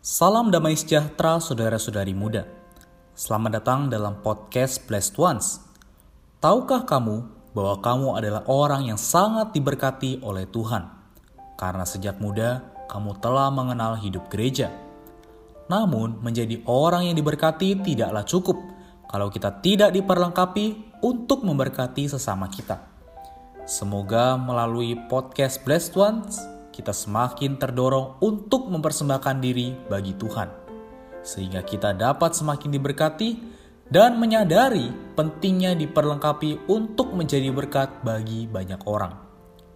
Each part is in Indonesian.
Salam damai sejahtera saudara-saudari muda. Selamat datang dalam podcast Blessed Ones. Tahukah kamu bahwa kamu adalah orang yang sangat diberkati oleh Tuhan? Karena sejak muda kamu telah mengenal hidup gereja. Namun, menjadi orang yang diberkati tidaklah cukup kalau kita tidak diperlengkapi untuk memberkati sesama kita. Semoga melalui podcast Blessed Ones kita semakin terdorong untuk mempersembahkan diri bagi Tuhan, sehingga kita dapat semakin diberkati dan menyadari pentingnya diperlengkapi untuk menjadi berkat bagi banyak orang.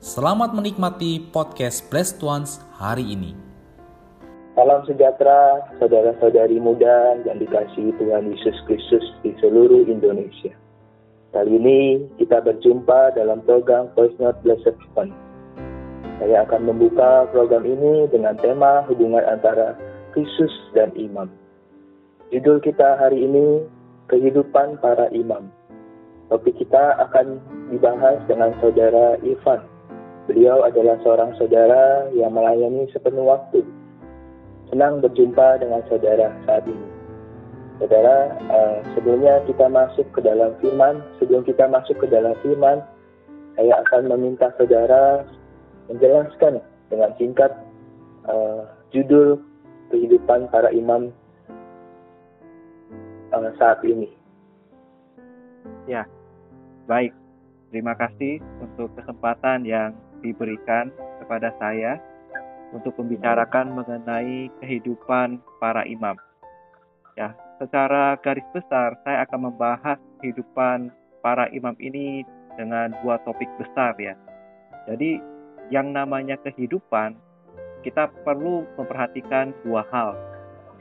Selamat menikmati podcast Blessed Ones hari ini. Salam sejahtera, saudara-saudari muda yang dikasihi Tuhan Yesus Kristus di seluruh Indonesia. Kali ini kita berjumpa dalam program Voice Note Blessed One saya akan membuka program ini dengan tema hubungan antara Kristus dan imam. Judul kita hari ini, Kehidupan Para Imam. Topik kita akan dibahas dengan saudara Ivan. Beliau adalah seorang saudara yang melayani sepenuh waktu. Senang berjumpa dengan saudara saat ini. Saudara, uh, sebelumnya kita masuk ke dalam firman, sebelum kita masuk ke dalam firman, saya akan meminta saudara menjelaskan dengan singkat uh, judul kehidupan para imam uh, saat ini. Ya, baik. Terima kasih untuk kesempatan yang diberikan kepada saya untuk membicarakan mengenai kehidupan para imam. Ya, secara garis besar saya akan membahas kehidupan para imam ini dengan dua topik besar ya. Jadi yang namanya kehidupan, kita perlu memperhatikan dua hal.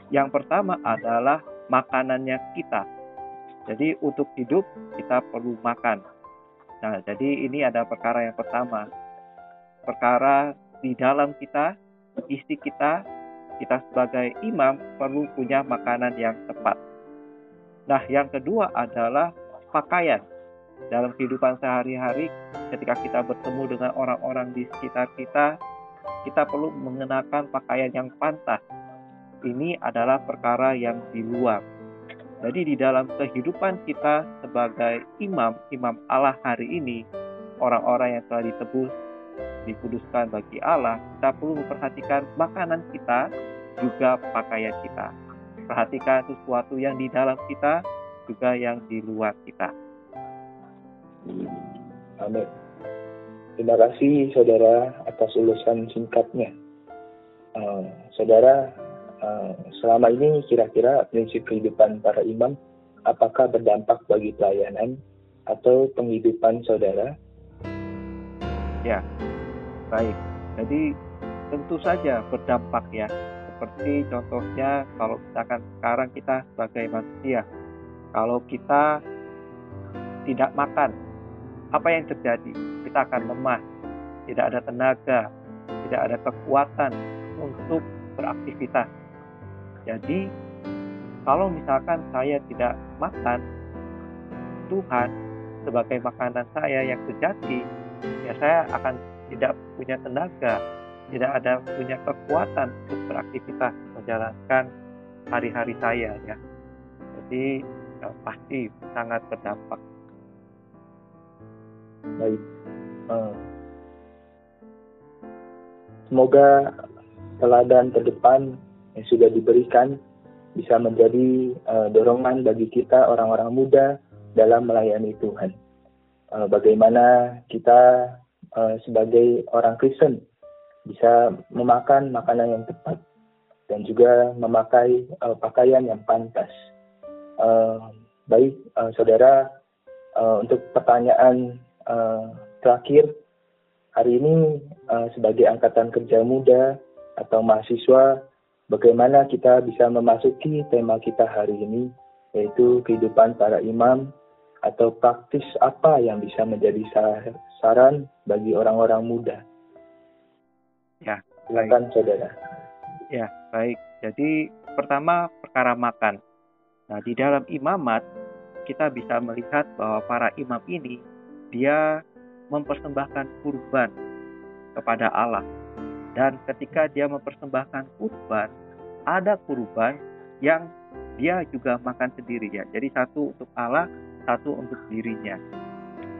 Yang pertama adalah makanannya kita. Jadi untuk hidup kita perlu makan. Nah, jadi ini ada perkara yang pertama. Perkara di dalam kita, isi kita, kita sebagai imam perlu punya makanan yang tepat. Nah, yang kedua adalah pakaian dalam kehidupan sehari-hari ketika kita bertemu dengan orang-orang di sekitar kita kita perlu mengenakan pakaian yang pantas. Ini adalah perkara yang di luar. Jadi di dalam kehidupan kita sebagai imam imam Allah hari ini orang-orang yang telah ditebus dikuduskan bagi Allah kita perlu memperhatikan makanan kita juga pakaian kita. Perhatikan sesuatu yang di dalam kita juga yang di luar kita Amin. Terima kasih saudara atas ulasan singkatnya. Uh, saudara, uh, selama ini kira-kira prinsip kehidupan para imam apakah berdampak bagi pelayanan atau penghidupan saudara? Ya, baik. Jadi tentu saja berdampak ya. Seperti contohnya kalau misalkan sekarang kita sebagai manusia, kalau kita tidak makan apa yang terjadi? Kita akan lemah, tidak ada tenaga, tidak ada kekuatan untuk beraktivitas. Jadi, kalau misalkan saya tidak makan, Tuhan sebagai makanan saya yang sejati, ya saya akan tidak punya tenaga, tidak ada punya kekuatan untuk beraktivitas menjalankan hari-hari saya ya. Jadi ya, pasti sangat berdampak baik uh, semoga teladan terdepan yang sudah diberikan bisa menjadi uh, dorongan bagi kita orang-orang muda dalam melayani Tuhan. Uh, bagaimana kita sebagai orang Kristen bisa memakan makanan yang tepat dan juga memakai uh, pakaian yang pantas. Uh, baik, uh, saudara, uh, untuk pertanyaan uh, terakhir hari ini uh, sebagai angkatan kerja muda atau mahasiswa bagaimana kita bisa memasuki tema kita hari ini yaitu kehidupan para imam atau praktis apa yang bisa menjadi saran bagi orang-orang muda. Ya, silakan saudara. Ya, baik. Jadi pertama perkara makan. Nah, di dalam imamat kita bisa melihat bahwa para imam ini dia mempersembahkan kurban kepada Allah. Dan ketika dia mempersembahkan kurban, ada kurban yang dia juga makan sendiri ya. Jadi satu untuk Allah, satu untuk dirinya.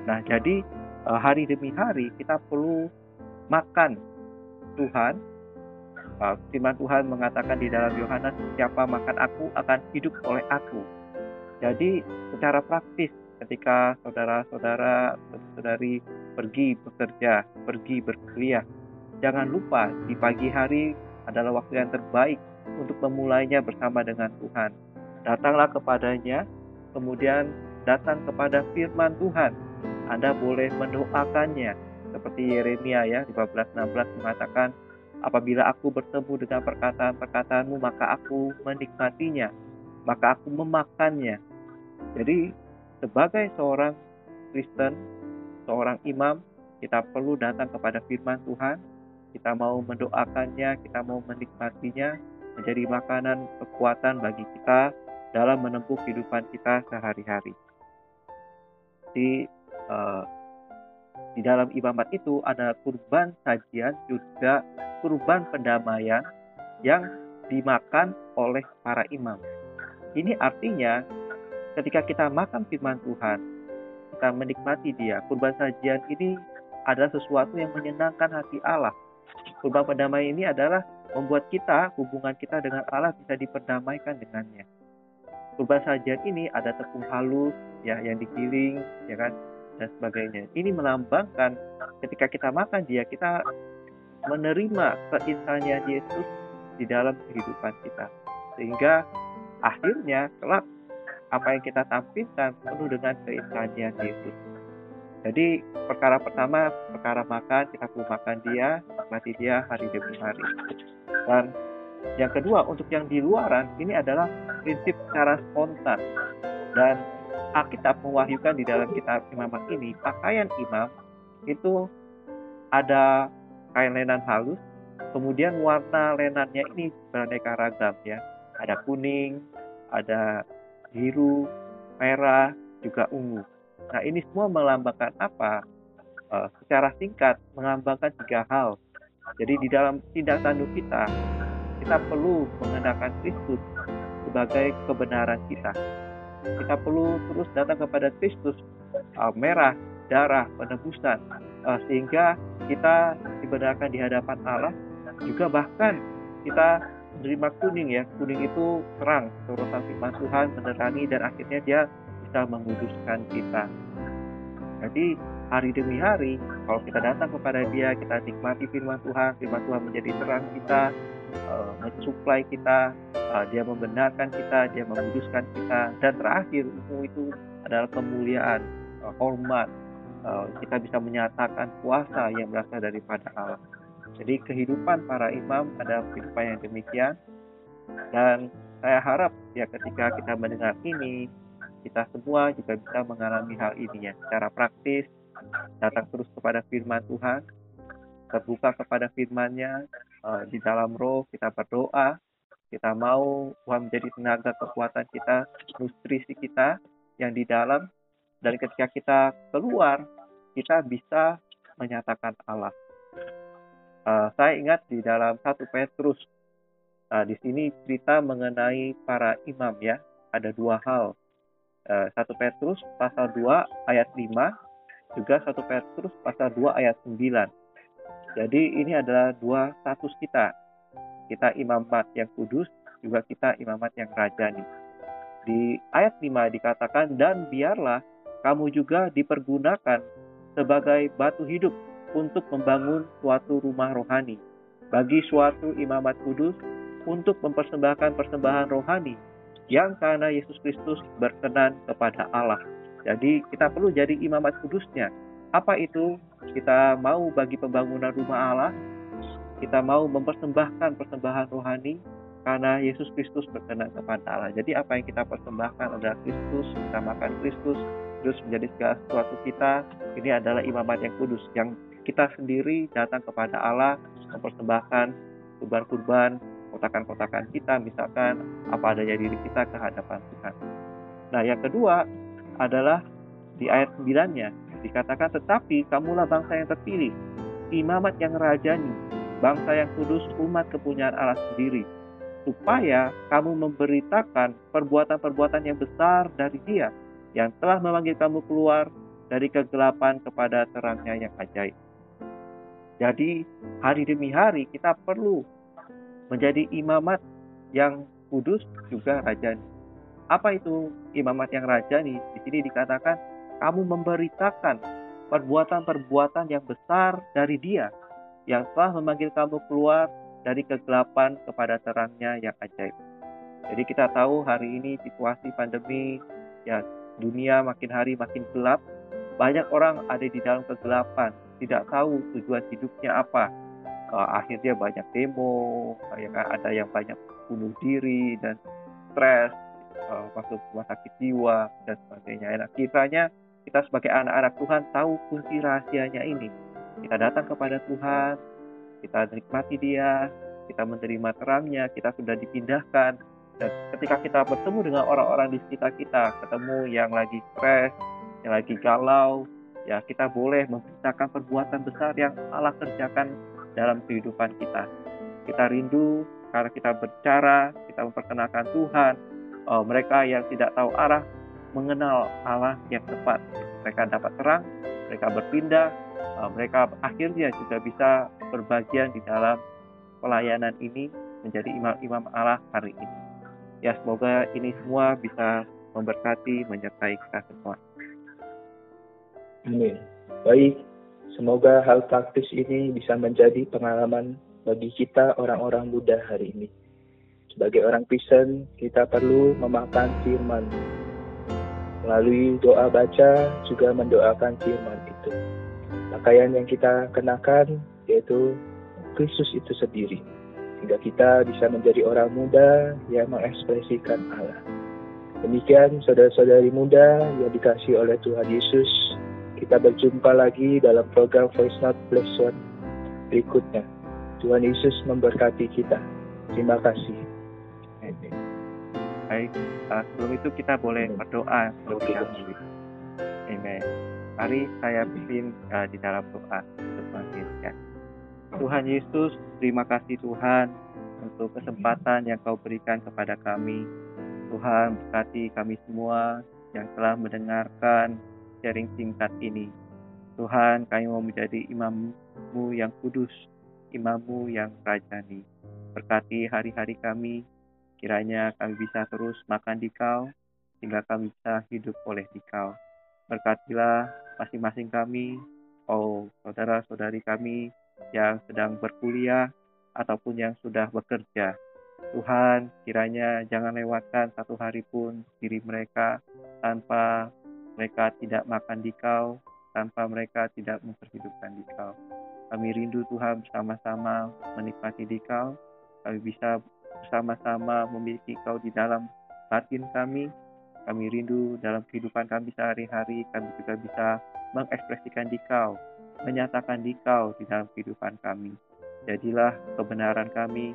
Nah, jadi eh, hari demi hari kita perlu makan Tuhan. Eh, firman Tuhan mengatakan di dalam Yohanes, siapa makan aku akan hidup oleh aku. Jadi secara praktis ketika saudara-saudara, saudari pergi bekerja, pergi berkuliah, jangan lupa di pagi hari adalah waktu yang terbaik untuk memulainya bersama dengan Tuhan. Datanglah kepadanya, kemudian datang kepada firman Tuhan. Anda boleh mendoakannya seperti Yeremia ya 15:16 mengatakan apabila aku bertemu dengan perkataan-perkataanmu maka aku menikmatinya maka aku memakannya jadi sebagai seorang Kristen seorang imam kita perlu datang kepada firman Tuhan kita mau mendoakannya kita mau menikmatinya menjadi makanan kekuatan bagi kita dalam menempuh kehidupan kita sehari-hari. Di uh, di dalam imamat itu ada kurban sajian juga kurban pendamaian yang dimakan oleh para imam. Ini artinya ketika kita makan firman Tuhan, kita menikmati dia. Kurban sajian ini adalah sesuatu yang menyenangkan hati Allah. Kurban pendamaian ini adalah membuat kita, hubungan kita dengan Allah bisa diperdamaikan dengannya. Kurban sajian ini ada tepung halus ya yang digiling ya kan dan sebagainya. Ini melambangkan ketika kita makan dia kita menerima keinsannya Yesus di dalam kehidupan kita. Sehingga akhirnya kelak apa yang kita tampilkan penuh dengan keinsannya Yesus. Jadi perkara pertama, perkara makan, kita perlu makan dia, mati dia hari demi hari. Dan yang kedua, untuk yang di luaran, ini adalah prinsip secara spontan. Dan Alkitab mewahyukan di dalam kitab imamat ini, pakaian imam itu ada kain lenan halus, kemudian warna lenannya ini beraneka ragam ya. Ada kuning, ada biru, merah, juga ungu. Nah, ini semua melambangkan apa? Uh, secara singkat, melambangkan tiga hal. Jadi di dalam tindak tanduk kita, kita perlu mengenakan Kristus sebagai kebenaran kita. Kita perlu terus datang kepada Kristus uh, merah, darah, penebusan, uh, sehingga kita dibenarkan di hadapan Allah. Juga bahkan kita menerima kuning ya, kuning itu terang, sorotan firman Tuhan menerangi dan akhirnya dia bisa menguduskan kita. Jadi hari demi hari, kalau kita datang kepada Dia, kita nikmati firman Tuhan, firman Tuhan menjadi terang kita, uh, mensuplai kita, uh, Dia membenarkan kita, Dia menguduskan kita, dan terakhir itu itu adalah kemuliaan, uh, hormat. Kita bisa menyatakan kuasa yang berasal daripada Allah. Jadi kehidupan para imam adalah kehidupan yang demikian, dan saya harap ya ketika kita mendengar ini kita semua juga bisa mengalami hal ini ya secara praktis datang terus kepada firman Tuhan terbuka kepada firman-Nya uh, di dalam roh kita berdoa kita mau Tuhan menjadi tenaga kekuatan kita nutrisi kita yang di dalam. Dan ketika kita keluar kita bisa menyatakan Allah uh, saya ingat di dalam satu Petrus uh, di sini cerita mengenai para imam ya ada dua hal 1 eh, Petrus pasal 2 ayat 5 juga 1 Petrus pasal 2 ayat 9. Jadi ini adalah dua status kita. Kita imamat yang kudus, juga kita imamat yang rajani. Di ayat 5 dikatakan, dan biarlah kamu juga dipergunakan sebagai batu hidup untuk membangun suatu rumah rohani, bagi suatu imamat kudus untuk mempersembahkan persembahan rohani yang karena Yesus Kristus berkenan kepada Allah. Jadi kita perlu jadi imamat kudusnya. Apa itu? Kita mau bagi pembangunan rumah Allah, kita mau mempersembahkan persembahan rohani karena Yesus Kristus berkenan kepada Allah. Jadi apa yang kita persembahkan adalah Kristus, kita makan Kristus, terus menjadi segala sesuatu kita. Ini adalah imamat yang kudus yang kita sendiri datang kepada Allah mempersembahkan kurban-kurban kotakan-kotakan kita misalkan apa adanya diri kita ke hadapan Tuhan. Nah yang kedua adalah di ayat 9-nya dikatakan tetapi kamulah bangsa yang terpilih, imamat yang rajani, bangsa yang kudus, umat kepunyaan Allah sendiri, supaya kamu memberitakan perbuatan-perbuatan yang besar dari Dia yang telah memanggil kamu keluar dari kegelapan kepada terangnya yang ajaib. Jadi, hari demi hari kita perlu menjadi imamat yang kudus juga rajani. Apa itu imamat yang rajani? Di sini dikatakan kamu memberitakan perbuatan-perbuatan yang besar dari Dia yang telah memanggil kamu keluar dari kegelapan kepada terangnya yang ajaib. Jadi kita tahu hari ini situasi pandemi, ya dunia makin hari makin gelap. Banyak orang ada di dalam kegelapan, tidak tahu tujuan hidupnya apa. Uh, akhirnya banyak demo, ya kan ada yang banyak bunuh diri dan stres, uh, masuk rumah sakit jiwa dan sebagainya. Nah, kiranya kita sebagai anak-anak Tuhan tahu kunci rahasianya ini. Kita datang kepada Tuhan, kita nikmati dia, kita menerima terangnya, kita sudah dipindahkan. Dan ketika kita bertemu dengan orang-orang di sekitar kita, ketemu yang lagi stres, yang lagi galau, ya kita boleh memberitakan perbuatan besar yang Allah kerjakan dalam kehidupan kita. Kita rindu karena kita berbicara, kita memperkenalkan Tuhan. Oh, mereka yang tidak tahu arah mengenal Allah yang tepat. Mereka dapat terang, mereka berpindah, uh, mereka akhirnya juga bisa berbagian di dalam pelayanan ini menjadi imam-imam Allah hari ini. Ya semoga ini semua bisa memberkati, menyertai kita semua. Amin. Baik, semoga hal praktis ini bisa menjadi pengalaman bagi kita orang-orang muda hari ini. Sebagai orang Kristen, kita perlu memakan firman. Melalui doa baca juga mendoakan firman itu. Pakaian yang kita kenakan yaitu Kristus itu sendiri. Sehingga kita bisa menjadi orang muda yang mengekspresikan Allah. Demikian saudara-saudari muda yang dikasih oleh Tuhan Yesus. Kita berjumpa lagi dalam program Voice Not Plus One berikutnya. Tuhan Yesus memberkati kita. Terima kasih. Amin. Baik, uh, sebelum itu kita boleh berdoa terlebih dahulu. Amin. Mari saya pimpin uh, di dalam doa Yesus. Tuhan Yesus, terima kasih Tuhan untuk kesempatan yang Kau berikan kepada kami. Tuhan berkati kami semua yang telah mendengarkan sharing singkat ini. Tuhan, kami mau menjadi imammu yang kudus, imammu yang rajani. Berkati hari-hari kami, kiranya kami bisa terus makan di kau, sehingga kami bisa hidup oleh di kau. Berkatilah masing-masing kami, oh saudara-saudari kami yang sedang berkuliah ataupun yang sudah bekerja. Tuhan, kiranya jangan lewatkan satu hari pun diri mereka tanpa mereka tidak makan di kau, tanpa mereka tidak memperhidupkan di kau. Kami rindu Tuhan bersama-sama menikmati di kau. Kami bisa bersama-sama memiliki kau di dalam batin kami. Kami rindu dalam kehidupan kami sehari-hari, kami juga bisa mengekspresikan di kau menyatakan dikau di dalam kehidupan kami. Jadilah kebenaran kami,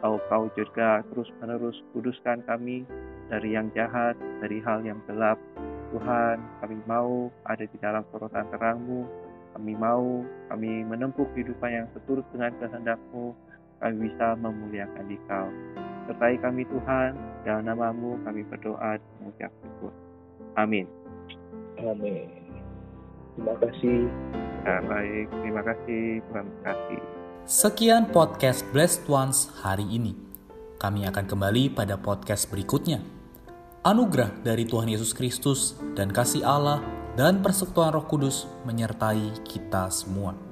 kau kau juga terus-menerus kuduskan kami dari yang jahat, dari hal yang gelap. Tuhan, kami mau ada di dalam sorotan terangmu, kami mau kami menempuh kehidupan yang seturut dengan kehendakmu, kami bisa memuliakan dikau. Sertai kami Tuhan, dalam namamu kami berdoa dan mengucap syukur. Amin. Amin. Terima kasih Ya, baik, terima kasih, Tuhan kasih. Sekian podcast Blessed Ones hari ini. Kami akan kembali pada podcast berikutnya. Anugerah dari Tuhan Yesus Kristus dan kasih Allah dan persekutuan Roh Kudus menyertai kita semua.